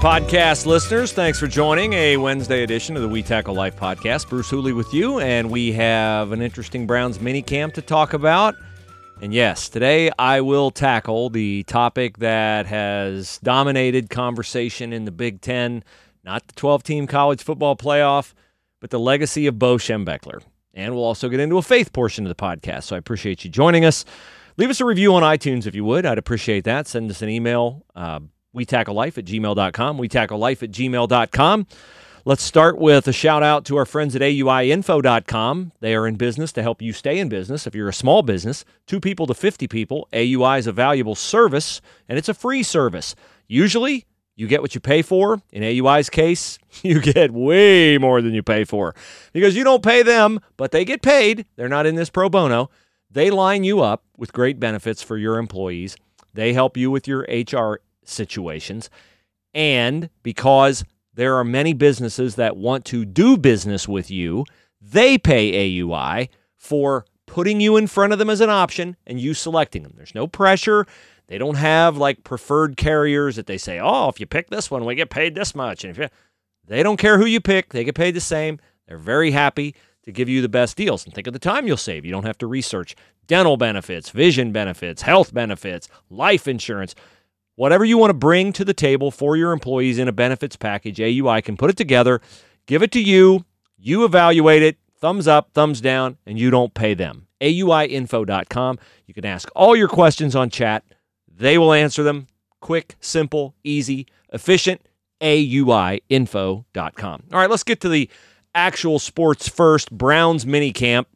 podcast listeners, thanks for joining a Wednesday edition of the We Tackle Life podcast. Bruce Hooley with you, and we have an interesting Browns mini camp to talk about. And yes, today I will tackle the topic that has dominated conversation in the Big Ten, not the 12 team college football playoff, but the legacy of Bo Schembechler. And we'll also get into a faith portion of the podcast. So I appreciate you joining us. Leave us a review on iTunes if you would. I'd appreciate that. Send us an email, uh, we tackle life at gmail.com. We tackle life at gmail.com. Let's start with a shout out to our friends at AUIinfo.com. They are in business to help you stay in business. If you're a small business, two people to 50 people, AUI is a valuable service and it's a free service. Usually, you get what you pay for. In AUI's case, you get way more than you pay for because you don't pay them, but they get paid. They're not in this pro bono. They line you up with great benefits for your employees. They help you with your HR situations. And because there are many businesses that want to do business with you, they pay AUI for putting you in front of them as an option and you selecting them. There's no pressure. They don't have like preferred carriers that they say, oh, if you pick this one, we get paid this much. And if you, they don't care who you pick, they get paid the same. They're very happy to give you the best deals. And think of the time you'll save. You don't have to research dental benefits, vision benefits, health benefits, life insurance. Whatever you want to bring to the table for your employees in a benefits package, AUI can put it together, give it to you, you evaluate it, thumbs up, thumbs down, and you don't pay them. AUIinfo.com. You can ask all your questions on chat. They will answer them. Quick, simple, easy, efficient. AUIinfo.com. All right, let's get to the actual sports first. Browns mini camp.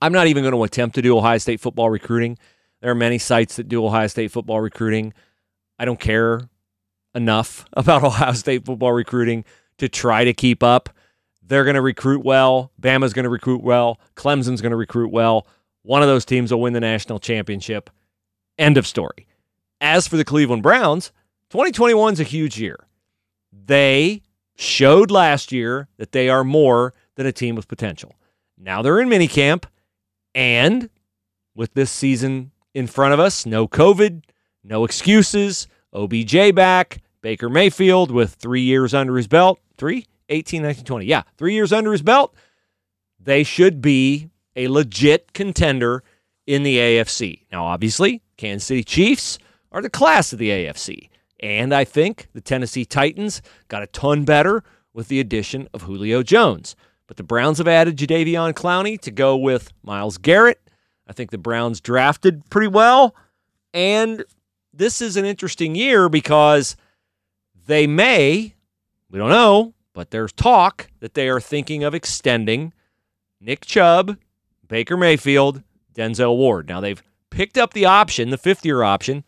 I'm not even going to attempt to do Ohio State football recruiting. There are many sites that do Ohio State football recruiting. I don't care enough about Ohio State football recruiting to try to keep up. They're going to recruit well. Bama's going to recruit well. Clemson's going to recruit well. One of those teams will win the national championship. End of story. As for the Cleveland Browns, 2021 is a huge year. They showed last year that they are more than a team with potential. Now they're in minicamp, and with this season in front of us, no COVID, no excuses, OBJ back, Baker Mayfield with three years under his belt. Three? 18, 19, 20. Yeah, three years under his belt. They should be a legit contender in the AFC. Now, obviously, Kansas City Chiefs are the class of the AFC. And I think the Tennessee Titans got a ton better with the addition of Julio Jones. But the Browns have added Jadeveon Clowney to go with Myles Garrett. I think the Browns drafted pretty well. And this is an interesting year because they may, we don't know, but there's talk that they are thinking of extending Nick Chubb, Baker Mayfield, Denzel Ward. Now they've picked up the option, the fifth year option,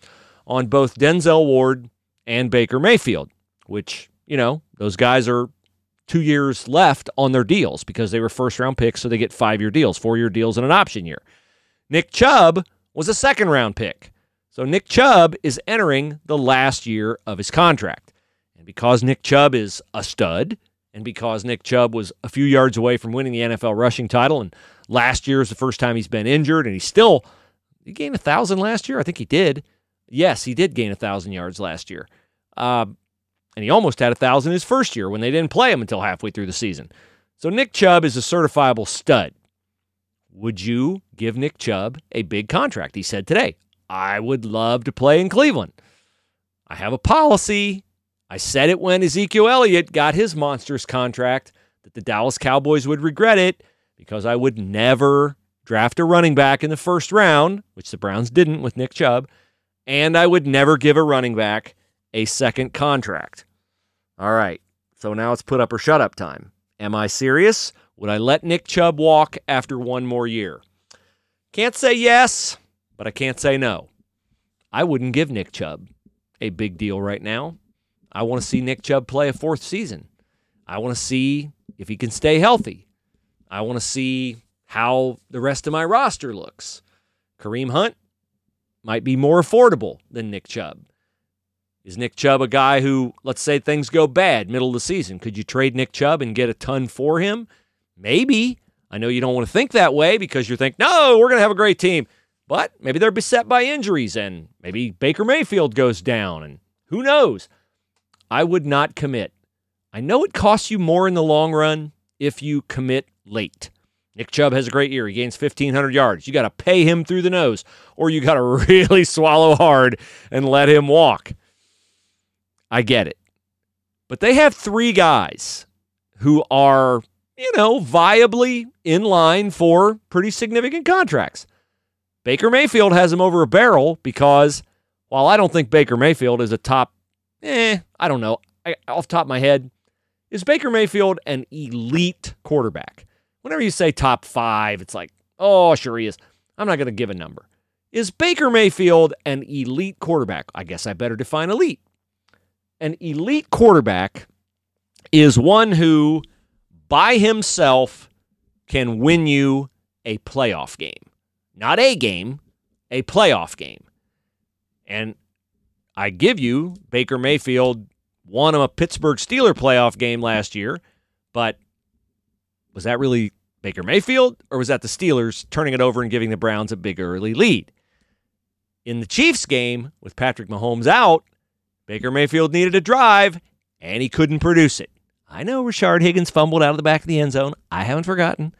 on both Denzel Ward and Baker Mayfield, which, you know, those guys are two years left on their deals because they were first round picks, so they get five year deals, four year deals, and an option year. Nick Chubb was a second round pick. So Nick Chubb is entering the last year of his contract. And because Nick Chubb is a stud, and because Nick Chubb was a few yards away from winning the NFL rushing title, and last year is the first time he's been injured, and he still he gained a thousand last year. I think he did. Yes, he did gain a thousand yards last year. Uh, and he almost had a thousand his first year when they didn't play him until halfway through the season. So Nick Chubb is a certifiable stud. Would you give Nick Chubb a big contract? He said today, I would love to play in Cleveland. I have a policy. I said it when Ezekiel Elliott got his monstrous contract that the Dallas Cowboys would regret it because I would never draft a running back in the first round, which the Browns didn't with Nick Chubb, and I would never give a running back a second contract. All right. So now it's put up or shut up time. Am I serious? Would I let Nick Chubb walk after one more year? Can't say yes, but I can't say no. I wouldn't give Nick Chubb a big deal right now. I want to see Nick Chubb play a fourth season. I want to see if he can stay healthy. I want to see how the rest of my roster looks. Kareem Hunt might be more affordable than Nick Chubb. Is Nick Chubb a guy who, let's say things go bad middle of the season? Could you trade Nick Chubb and get a ton for him? Maybe. I know you don't want to think that way because you think, no, we're going to have a great team. But maybe they're beset by injuries and maybe Baker Mayfield goes down and who knows? I would not commit. I know it costs you more in the long run if you commit late. Nick Chubb has a great year. He gains 1,500 yards. You got to pay him through the nose, or you got to really swallow hard and let him walk. I get it. But they have three guys who are, you know, viably in line for pretty significant contracts. Baker Mayfield has him over a barrel because while I don't think Baker Mayfield is a top, eh, I don't know, I, off top of my head, is Baker Mayfield an elite quarterback? Whenever you say top five, it's like, oh, sure he is. I'm not going to give a number. Is Baker Mayfield an elite quarterback? I guess I better define elite. An elite quarterback is one who, by himself, can win you a playoff game. Not a game, a playoff game. And I give you Baker Mayfield won a Pittsburgh Steeler playoff game last year, but was that really Baker Mayfield or was that the Steelers turning it over and giving the Browns a big early lead? In the Chiefs game with Patrick Mahomes out, Baker Mayfield needed a drive and he couldn't produce it. I know Rashard Higgins fumbled out of the back of the end zone. I haven't forgotten.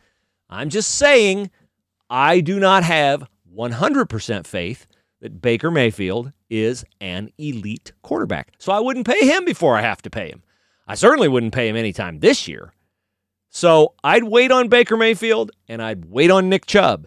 I'm just saying I do not have 100% faith that Baker Mayfield is an elite quarterback. So I wouldn't pay him before I have to pay him. I certainly wouldn't pay him anytime this year. So I'd wait on Baker Mayfield and I'd wait on Nick Chubb.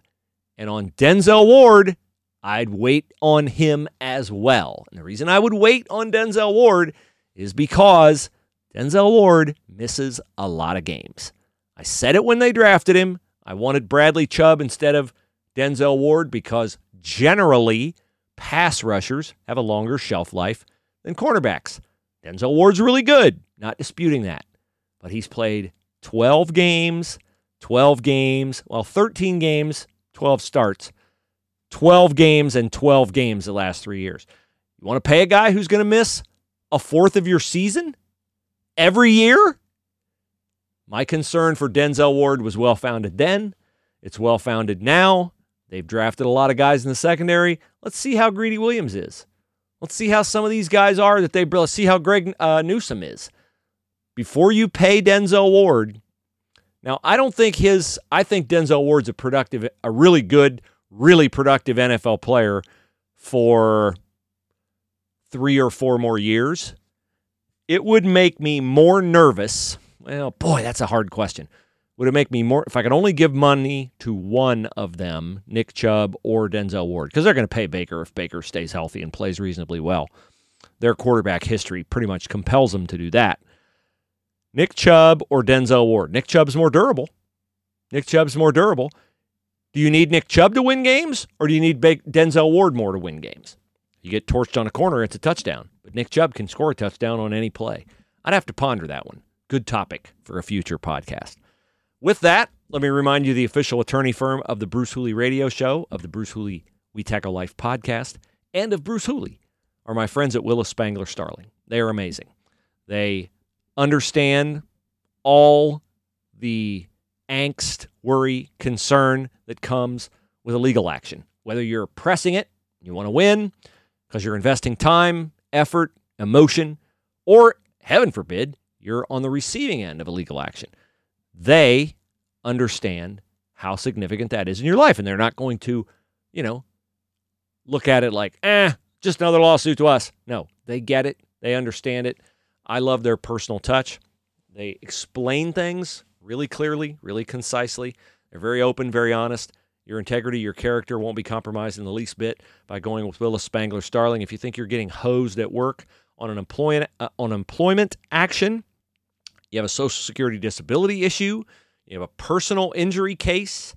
And on Denzel Ward, I'd wait on him as well. And the reason I would wait on Denzel Ward is because Denzel Ward misses a lot of games. I said it when they drafted him. I wanted Bradley Chubb instead of Denzel Ward because generally pass rushers have a longer shelf life than cornerbacks. Denzel Ward's really good, not disputing that. But he's played 12 games, 12 games, well, 13 games, 12 starts, 12 games, and 12 games the last three years. You want to pay a guy who's going to miss a fourth of your season every year? My concern for Denzel Ward was well founded then. It's well founded now. They've drafted a lot of guys in the secondary. Let's see how Greedy Williams is. Let's see how some of these guys are that they let's see how Greg uh, Newsome is. Before you pay Denzel Ward, now I don't think his I think Denzel Ward's a productive, a really good, really productive NFL player for three or four more years. It would make me more nervous. Well, boy, that's a hard question. Would it make me more if I could only give money to one of them, Nick Chubb or Denzel Ward? Because they're going to pay Baker if Baker stays healthy and plays reasonably well. Their quarterback history pretty much compels them to do that. Nick Chubb or Denzel Ward? Nick Chubb's more durable. Nick Chubb's more durable. Do you need Nick Chubb to win games, or do you need Denzel Ward more to win games? You get torched on a corner, it's a touchdown. But Nick Chubb can score a touchdown on any play. I'd have to ponder that one. Good topic for a future podcast. With that, let me remind you the official attorney firm of the Bruce Hooley Radio Show, of the Bruce Hooley We Tackle Life podcast, and of Bruce Hooley are my friends at Willis Spangler Starling. They are amazing. They understand all the angst, worry, concern that comes with a legal action. Whether you're pressing it, you want to win because you're investing time, effort, emotion, or heaven forbid, you're on the receiving end of a legal action they understand how significant that is in your life. And they're not going to, you know, look at it like, eh, just another lawsuit to us. No, they get it. They understand it. I love their personal touch. They explain things really clearly, really concisely. They're very open, very honest. Your integrity, your character won't be compromised in the least bit by going with Willis Spangler Starling. If you think you're getting hosed at work on an employment uh, on employment action, you have a Social Security disability issue, you have a personal injury case,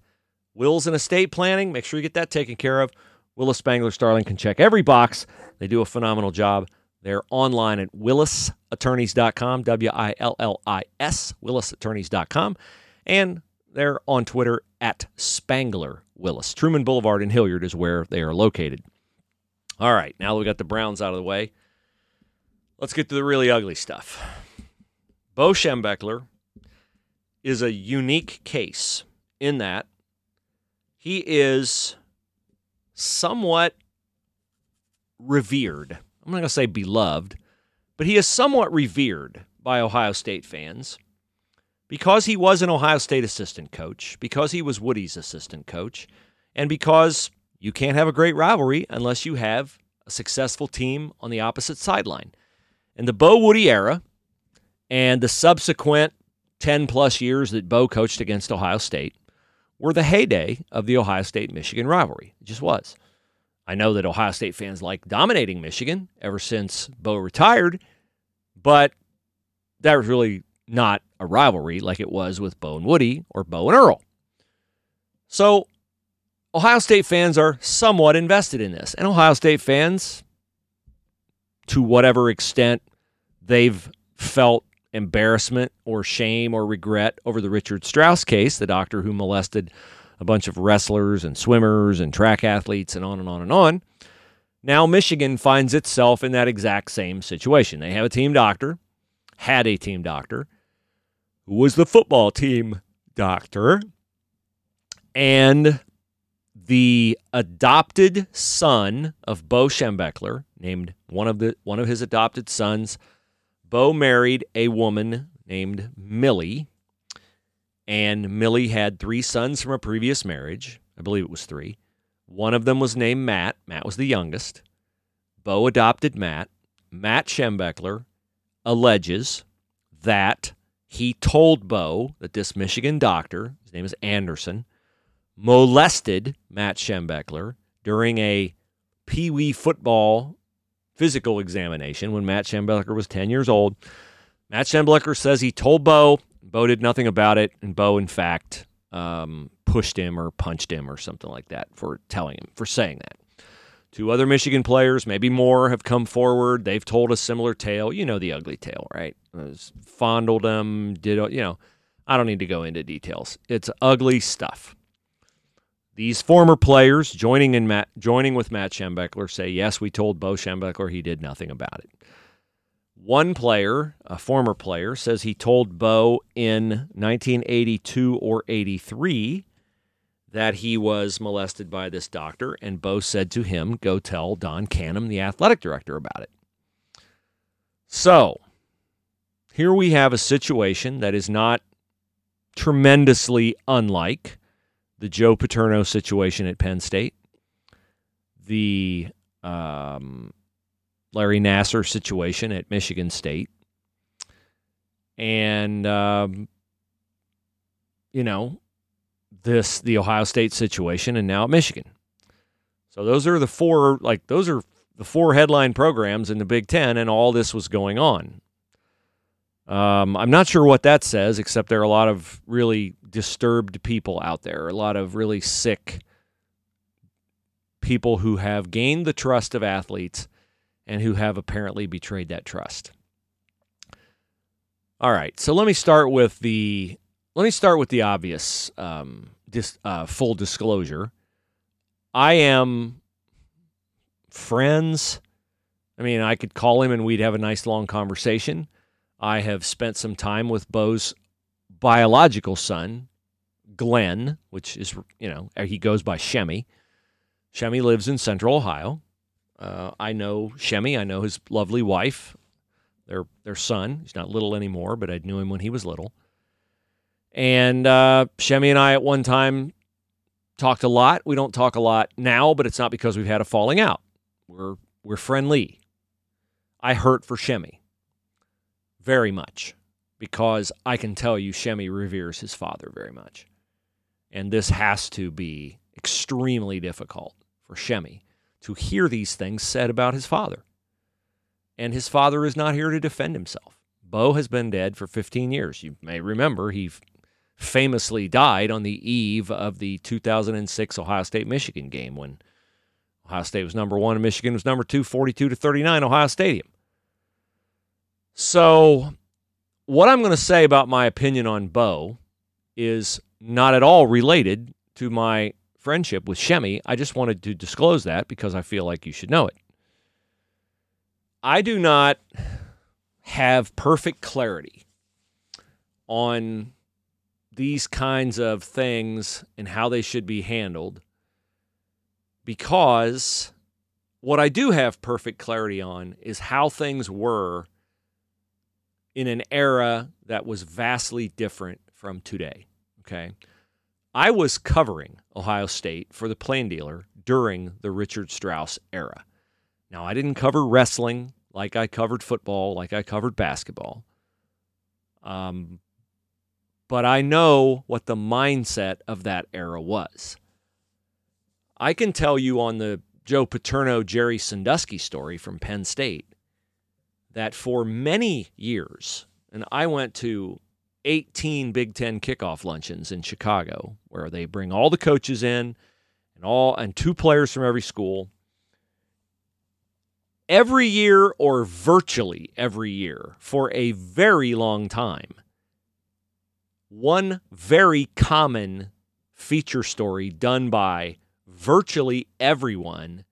wills and estate planning, make sure you get that taken care of. Willis Spangler Starling can check every box. They do a phenomenal job. They're online at willisattorneys.com, W I L L I S, willisattorneys.com. And they're on Twitter at Spangler Willis. Trueman Boulevard in Hilliard is where they are located. All right, now that we got the Browns out of the way, let's get to the really ugly stuff. Bo Schembechler is a unique case in that he is somewhat revered. I'm not going to say beloved, but he is somewhat revered by Ohio State fans because he was an Ohio State assistant coach, because he was Woody's assistant coach, and because you can't have a great rivalry unless you have a successful team on the opposite sideline. In the Bo Woody era and the subsequent 10 plus years that Bo coached against Ohio State were the heyday of the Ohio State Michigan rivalry. It just was. I know that Ohio State fans like dominating Michigan ever since Bo retired, but that was really not a rivalry like it was with Bo and Woody or Bo and Earl. So Ohio State fans are somewhat invested in this. And Ohio State fans, to whatever extent they've felt embarrassment or shame or regret over the Richard Strauss case, the doctor who molested a bunch of wrestlers and swimmers and track athletes and on and on and on. Now, Michigan finds itself in that exact same situation. They have a team doctor, had a team doctor, who was the football team doctor, and the adopted son of Bo Schembechler, named one of the one of his adopted sons, Bo married a woman named Millie, and Millie had three sons from a previous marriage. I believe it was three. One of them was named Matt. Matt was the youngest. Bo adopted Matt. Matt Schembechler alleges that he told Bo that this Michigan doctor, his name is Anderson, molested Matt Schembechler during a Pee Wee football physical examination when Matt Schembechler was 10 years old. Matt Schembechler says he told Bo. Bo did nothing about it, and Bo, in fact, um, pushed him or punched him or something like that for telling him, for saying that. Two other Michigan players, maybe more, have come forward. They've told a similar tale. You know the ugly tale, right? Fondled him, did, you know, I don't need to go into details. It's ugly stuff. These former players joining in Matt, joining with Matt Schembechler say, yes, we told Bo Schembechler he did nothing about it. One player, a former player, says he told Bo in 1982 or 83 that he was molested by this doctor, and Bo said to him, Go tell Don Canham, the athletic director, about it. So, here we have a situation that is not tremendously unlike the Joe Paterno situation at Penn State, the um, Larry Nassar situation at Michigan State, and um, you know this the Ohio State situation, and now at Michigan. So those are the four like those are the four headline programs in the Big Ten, and all this was going on. Um, I'm not sure what that says, except there are a lot of really disturbed people out there, a lot of really sick people who have gained the trust of athletes and who have apparently betrayed that trust. All right, so let me start with the let me start with the obvious um, dis, uh, full disclosure. I am friends. I mean, I could call him and we'd have a nice long conversation. I have spent some time with Bo's biological son, Glenn, which is, you know, he goes by Shemmy. Shemmy lives in central Ohio. Uh, I know Shemmy. I know his lovely wife, their their son. He's not little anymore, but I knew him when he was little. And uh, Shemmy and I at one time talked a lot. We don't talk a lot now, but it's not because we've had a falling out. We're we're friendly. I hurt for Shemmy very much because I can tell you Shemmy reveres his father very much. And this has to be extremely difficult for Shemmy to hear these things said about his father. And his father is not here to defend himself. Bo has been dead for 15 years. You may remember he famously died on the eve of the 2006 Ohio State Michigan game when Ohio State was number one and Michigan was number two, 42 to 39, Ohio Stadium. So, what I'm going to say about my opinion on Bo is not at all related to my friendship with Shemi. I just wanted to disclose that because I feel like you should know it. I do not have perfect clarity on these kinds of things and how they should be handled because what I do have perfect clarity on is how things were in an era that was vastly different from today. Okay. I was covering Ohio State for the Plain Dealer during the Richard Strauss era. Now, I didn't cover wrestling like I covered football, like I covered basketball. Um, but I know what the mindset of that era was. I can tell you on the Joe Paterno, Jerry Sandusky story from Penn State that for many years, and I went to 18 Big Ten kickoff luncheons in Chicago where they bring all the coaches in and all and two players from every school. Every year or virtually every year for a very long time one very common feature story done by virtually everyone,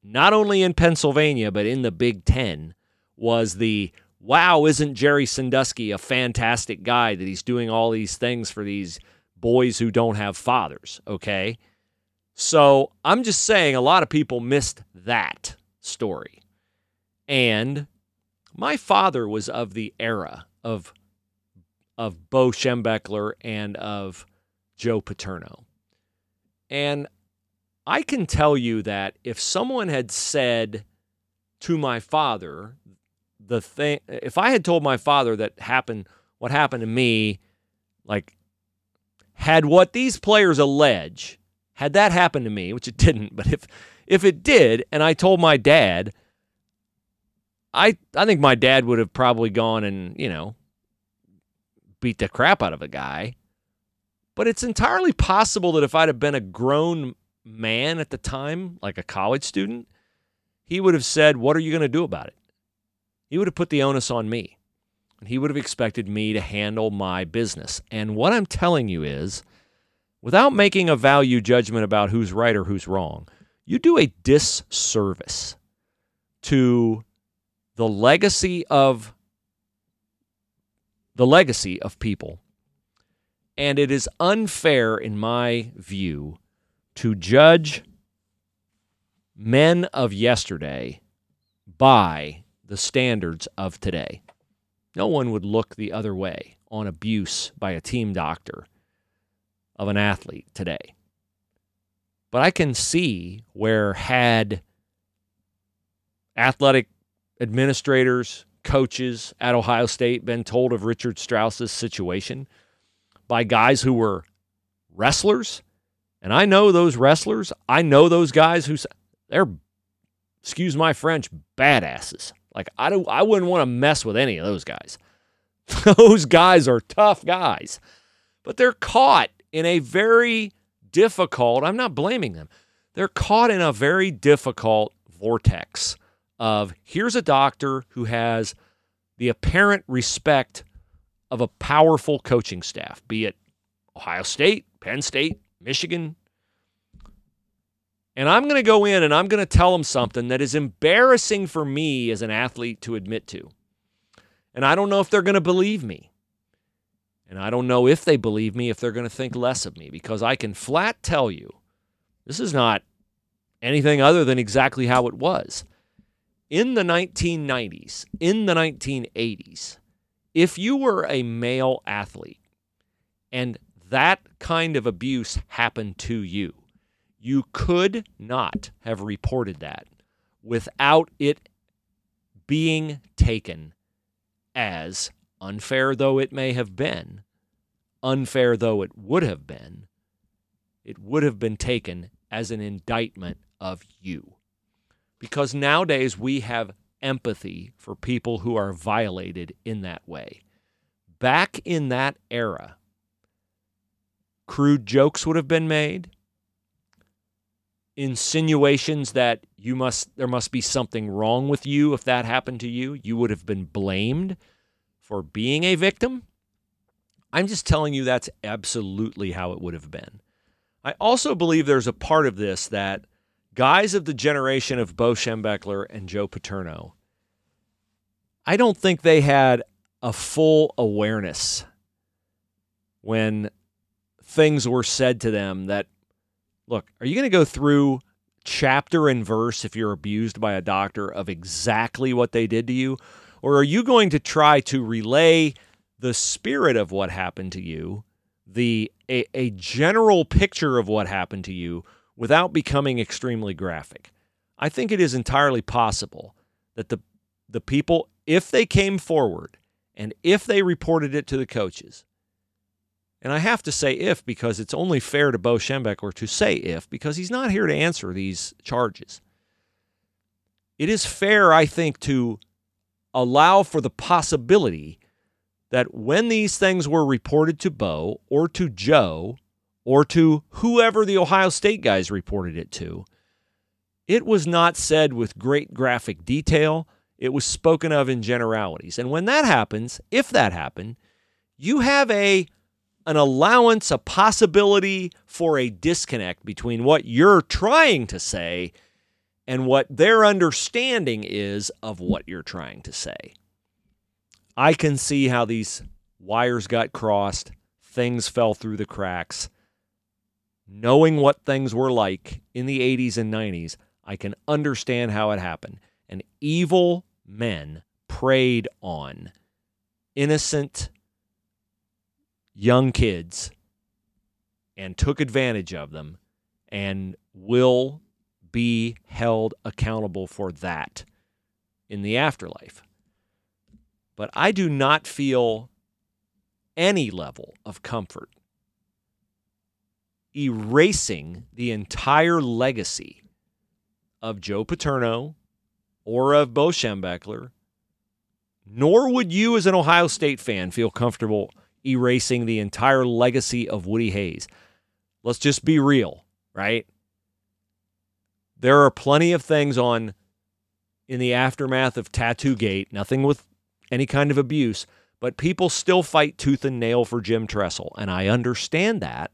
not only in Pennsylvania, but in the Big Ten, was the wow, isn't Jerry Sandusky a fantastic guy that he's doing all these things for these boys who don't have fathers? Okay. So I'm just saying a lot of people missed that story. And my father was of the era of of Bo Schembechler and of Joe Paterno. And I can tell you that if someone had said to my father the thing if I had told my father that happened what happened to me like had what these players allege had that happened to me which it didn't but if if it did and I told my dad I I think my dad would have probably gone and, you know, beat the crap out of a guy. But it's entirely possible that if I'd have been a grown man at the time, like a college student, he would have said, What are you going to do about it? He would have put the onus on me. And he would have expected me to handle my business. And what I'm telling you is, without making a value judgment about who's right or who's wrong, you do a disservice to the legacy of the legacy of people. And it is unfair, in my view, to judge men of yesterday by the standards of today. No one would look the other way on abuse by a team doctor of an athlete today. But I can see where, had athletic administrators, coaches at Ohio State been told of Richard Strauss's situation by guys who were wrestlers. And I know those wrestlers. I know those guys who they're, excuse my French, badasses. Like I don't, I wouldn't want to mess with any of those guys. those guys are tough guys, but they're caught in a very difficult. I'm not blaming them. They're caught in a very difficult vortex of here's a doctor who has the apparent respect of a powerful coaching staff, be it Ohio State, Penn State, Michigan. And I'm going to go in and I'm going to tell them something that is embarrassing for me as an athlete to admit to. And I don't know if they're going to believe me. And I don't know if they believe me, if they're going to think less of me, because I can flat tell you this is not anything other than exactly how it was in the 1990s, in the 1980s, if you were a male athlete and that kind of abuse happened to you, you could not have reported that without it being taken as unfair though it may have been, unfair though it would have been, it would have been taken as an indictment of you because nowadays we have empathy for people who are violated in that way. Back in that era, crude jokes would have been made, insinuations that you must there must be something wrong with you if that happened to you, you would have been blamed for being a victim. I'm just telling you that's absolutely how it would have been. I also believe there's a part of this that guys of the generation of Bo Schembechler and Joe Paterno, I don't think they had a full awareness when things were said to them that, look, are you going to go through chapter and verse if you're abused by a doctor of exactly what they did to you? Or are you going to try to relay the spirit of what happened to you, the a, a general picture of what happened to you without becoming extremely graphic? I think it is entirely possible that the the people, if they came forward and if they reported it to the coaches, and I have to say if because it's only fair to Bo Schembechler to say if because he's not here to answer these charges. It is fair, I think, to allow for the possibility that when these things were reported to Bo or to Joe or to whoever the Ohio State guys reported it to, it was not said with great graphic detail. It was spoken of in generalities. And when that happens, if that happened, you have a an allowance, a possibility for a disconnect between what you're trying to say and what their understanding is of what you're trying to say. I can see how these wires got crossed, things fell through the cracks. Knowing what things were like in the 80s and 90s, I can understand how it happened. And evil men preyed on innocent young kids and took advantage of them and will be held accountable for that in the afterlife. But I do not feel any level of comfort erasing the entire legacy of Joe Paterno or of Bo Schembechler, nor would you as an Ohio State fan feel comfortable erasing the entire legacy of Woody Hayes. Let's just be real, right? There are plenty of things on in the aftermath of Tattoo Gate, nothing with any kind of abuse, but people still fight tooth and nail for Jim Tressel, and I understand that.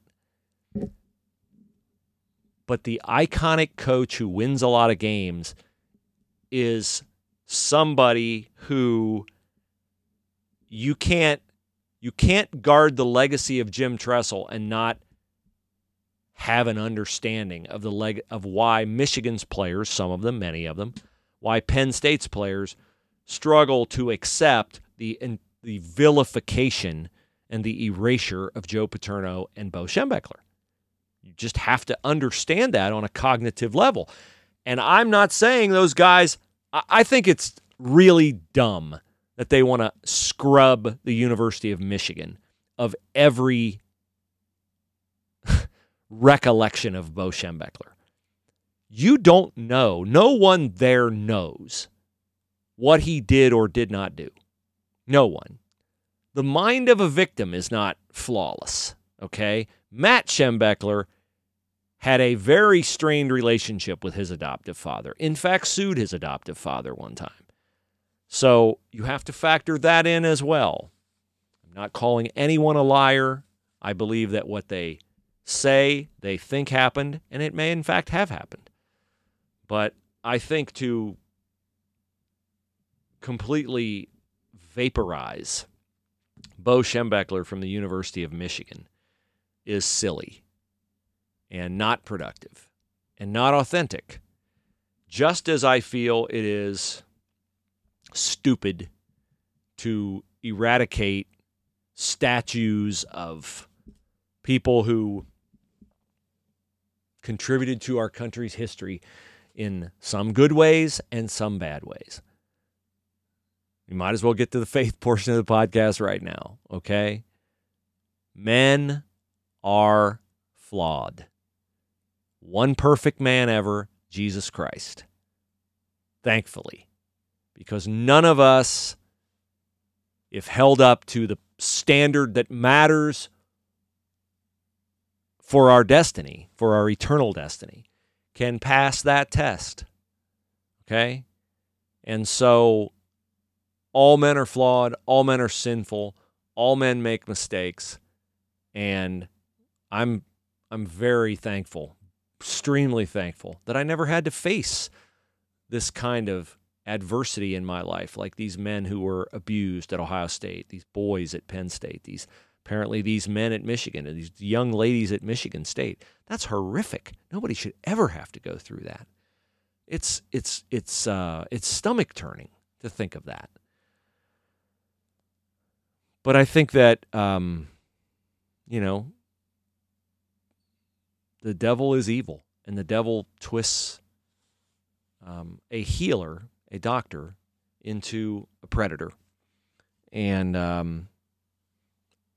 But the iconic coach who wins a lot of games is somebody who you can't you can't guard the legacy of Jim Tressel and not have an understanding of the leg of why Michigan's players, some of them, many of them, why Penn State's players struggle to accept the the vilification and the erasure of Joe Paterno and Bo Schembechler. You just have to understand that on a cognitive level. And I'm not saying those guys, I think it's really dumb that they want to scrub the University of Michigan of every recollection of Bo Schembechler. You don't know, no one there knows what he did or did not do. No one. The mind of a victim is not flawless, okay? Matt Schembechler had a very strained relationship with his adoptive father. In fact, sued his adoptive father one time. So you have to factor that in as well. I'm not calling anyone a liar. I believe that what they say, they think happened, and it may in fact have happened. But I think to completely vaporize Bo Schembechler from the University of Michigan is silly and not productive and not authentic. Just as I feel it is stupid to eradicate statues of people who contributed to our country's history in some good ways and some bad ways. You might as well get to the faith portion of the podcast right now, okay? Men are flawed. One perfect man ever, Jesus Christ. Thankfully because none of us, if held up to the standard that matters for our destiny, for our eternal destiny, can pass that test. Okay? And so all men are flawed, all men are sinful, all men make mistakes, and I'm I'm very thankful, extremely thankful that I never had to face this kind of adversity in my life, like these men who were abused at Ohio State, these boys at Penn State, these apparently these men at Michigan, and these young ladies at Michigan State. That's horrific. Nobody should ever have to go through that. It's it's it's uh, it's stomach turning to think of that. but I think that um, you know the devil is evil, and the devil twists um, a healer, a doctor, into a predator. And um,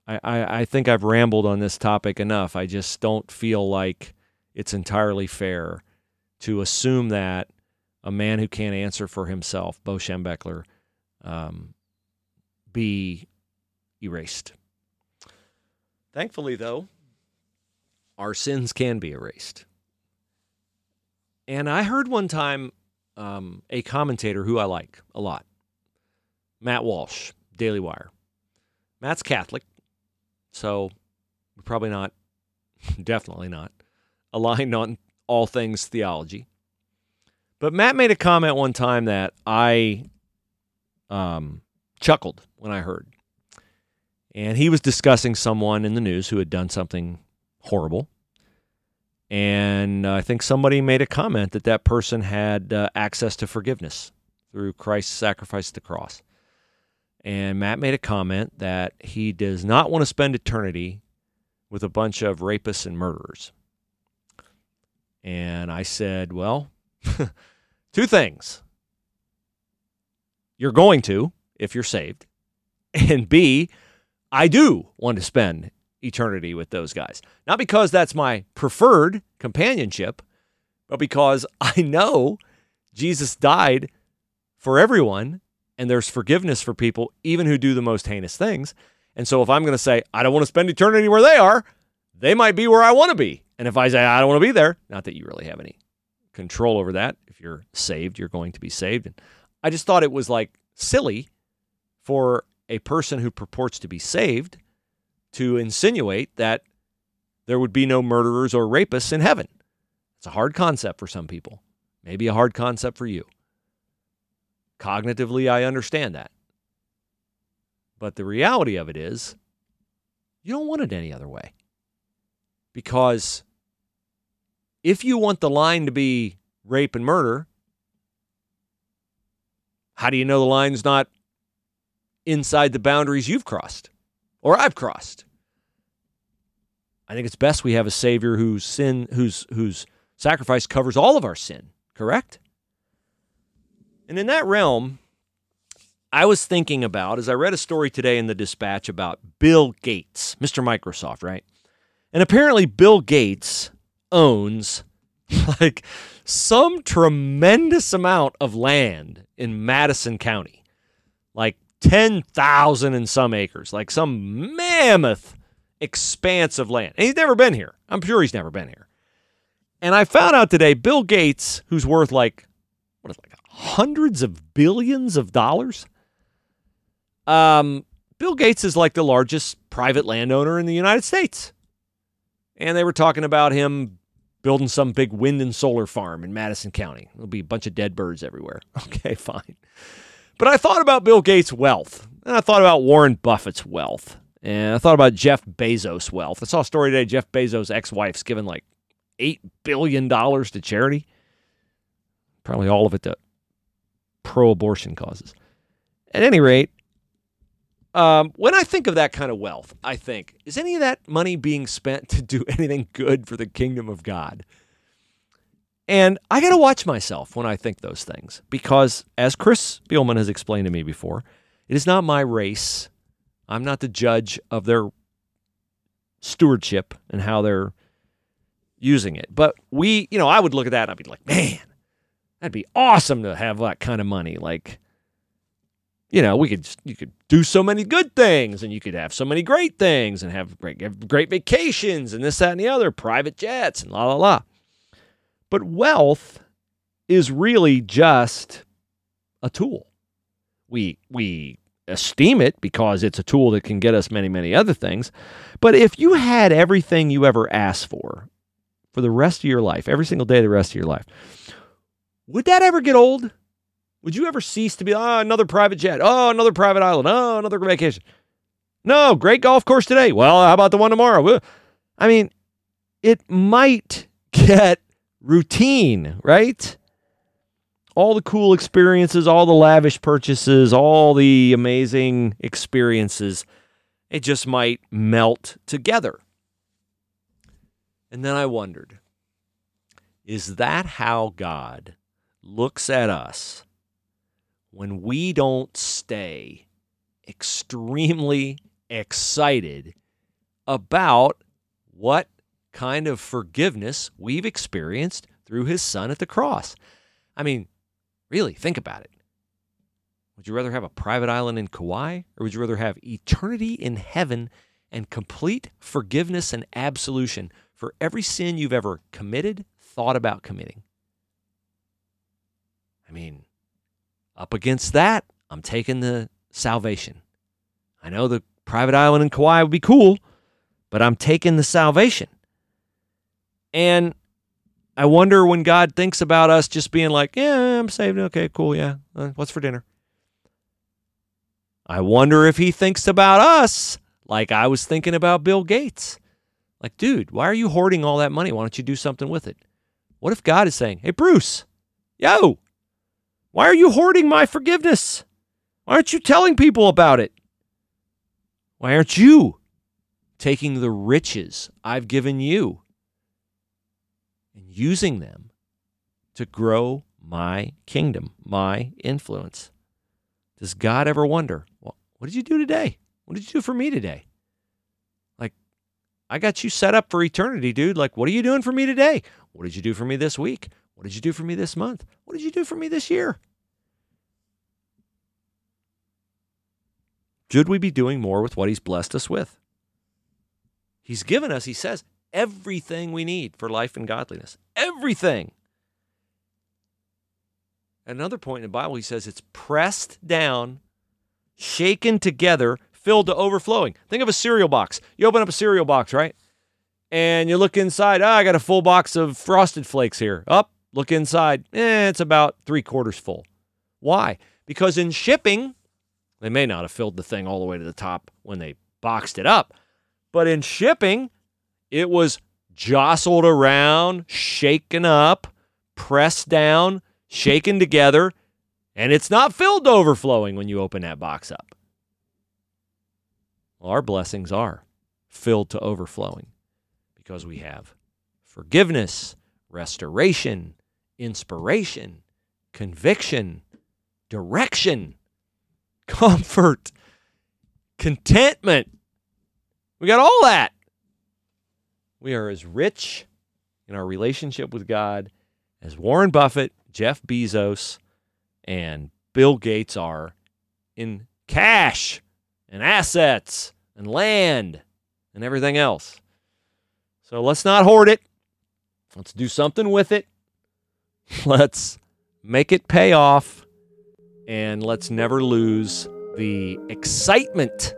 I, I, I think I've rambled on this topic enough. I just don't feel like it's entirely fair to assume that a man who can't answer for himself, Bo Schembechler, um, be erased. Thankfully, though, our sins can be erased. And I heard one time um, a commentator who I like a lot, Matt Walsh, Daily Wire. Matt's Catholic, so probably not, definitely not, aligned on all things theology. But Matt made a comment one time that I um, chuckled when I heard. And he was discussing someone in the news who had done something horrible. And I think somebody made a comment that that person had uh, access to forgiveness through Christ's sacrifice at the cross. And Matt made a comment that he does not want to spend eternity with a bunch of rapists and murderers. And I said, well, two things. You're going to if you're saved. And B, I do want to spend eternity with those guys. Not because that's my preferred companionship, but because I know Jesus died for everyone and there's forgiveness for people, even who do the most heinous things. And so if I'm going to say, I don't want to spend eternity where they are, they might be where I want to be. And if I say, I don't want to be there, not that you really have any control over that. If you're saved, you're going to be saved. And I just thought it was like silly for a person who purports to be saved to insinuate that there would be no murderers or rapists in heaven. It's a hard concept for some people, maybe a hard concept for you. Cognitively, I understand that. But the reality of it is, you don't want it any other way. Because if you want the line to be rape and murder, how do you know the line's not inside the boundaries you've crossed? Or I've crossed. I think it's best we have a Savior whose sin, whose whose sacrifice covers all of our sin. Correct. And in that realm, I was thinking about as I read a story today in the Dispatch about Bill Gates, Mr. Microsoft, right? And apparently, Bill Gates owns like some tremendous amount of land in Madison County, like 10,000 and some acres, like some mammoth expanse of land. And he's never been here. I'm sure he's never been here. And I found out today Bill Gates, who's worth like, what is it, like hundreds of billions of dollars. Um, Bill Gates is like the largest private landowner in the United States. And they were talking about him building some big wind and solar farm in Madison County. There'll be a bunch of dead birds everywhere. Okay, fine. But I thought about Bill Gates' wealth, and I thought about Warren Buffett's wealth, and I thought about Jeff Bezos' wealth. I saw a story today Jeff Bezos' ex wife's given like $8 billion to charity, probably all of it to pro abortion causes. At any rate, um, when I think of that kind of wealth, I think, is any of that money being spent to do anything good for the kingdom of God? And I got to watch myself when I think those things because, as Chris Spielman has explained to me before, it is not my race. I'm not the judge of their stewardship and how they're using it. But we, you know, I would look at that and I'd be like, man, that'd be awesome to have that kind of money. Like, you know, we could you could do so many good things and you could have so many great things and have great, have great vacations and this, that, and the other, private jets and la la la. But wealth is really just a tool. We we esteem it because it's a tool that can get us many many other things. But if you had everything you ever asked for for the rest of your life, every single day of the rest of your life, would that ever get old? Would you ever cease to be, oh, another private jet, oh, another private island, oh, another vacation? No, great golf course today. Well, how about the one tomorrow? I mean, it might get routine, right? All the cool experiences, all the lavish purchases, all the amazing experiences It just might melt together. And then I wondered is that how God looks at us when we don't stay extremely excited about what kind of forgiveness we've experienced through his son at the cross? I mean, really, think about it. Would you rather have a private island in Kauai or would you rather have eternity in heaven and complete forgiveness and absolution for every sin you've ever committed, thought about committing? I mean, up against that, I'm taking the salvation. I know the private island in Kauai would be cool, but I'm taking the salvation. And I wonder when God thinks about us just being like, yeah, I'm saved. Okay, cool. Yeah. Uh, what's for dinner? I wonder if he thinks about us like I was thinking about Bill Gates. Like, dude, why are you hoarding all that money? Why don't you do something with it? What if God is saying, hey, Bruce, yo, why are you hoarding my forgiveness? Why aren't you telling people about it? Why aren't you taking the riches I've given you and using them to grow my kingdom, my influence? Does God ever wonder, well, what did you do today? What did you do for me today? Like, I got you set up for eternity, dude. Like, what are you doing for me today? What did you do for me this week? What did you do for me this month? What did you do for me this year? Should we be doing more with what He's blessed us with? He's given us, He says, everything we need for life and godliness. Everything. At another point in the Bible, he says it's pressed down, shaken together, filled to overflowing. Think of a cereal box. You open up a cereal box, right? And you look inside. Oh, I got a full box of frosted flakes here. Up, oh, look inside. Eh, it's about three quarters full. Why? Because in shipping, they may not have filled the thing all the way to the top when they boxed it up, but in shipping, it was jostled around, shaken up, pressed down, shaken together, and it's not filled to overflowing when you open that box up. Our blessings are filled to overflowing because we have forgiveness, restoration, inspiration, conviction, direction, comfort, contentment. We got all that. We are as rich in our relationship with God as Warren Buffett Jeff Bezos and Bill Gates are in cash and assets and land and everything else. So let's not hoard it. Let's do something with it. Let's make it pay off. And let's never lose the excitement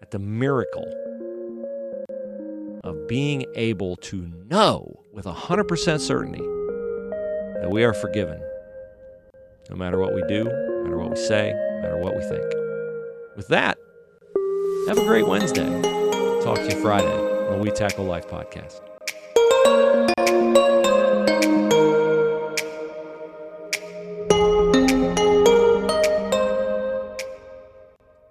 at the miracle of being able to know with 100% certainty that we are forgiven no matter what we do, no matter what we say, no matter what we think. With that, have a great Wednesday. Talk to you Friday on the We Tackle Life podcast.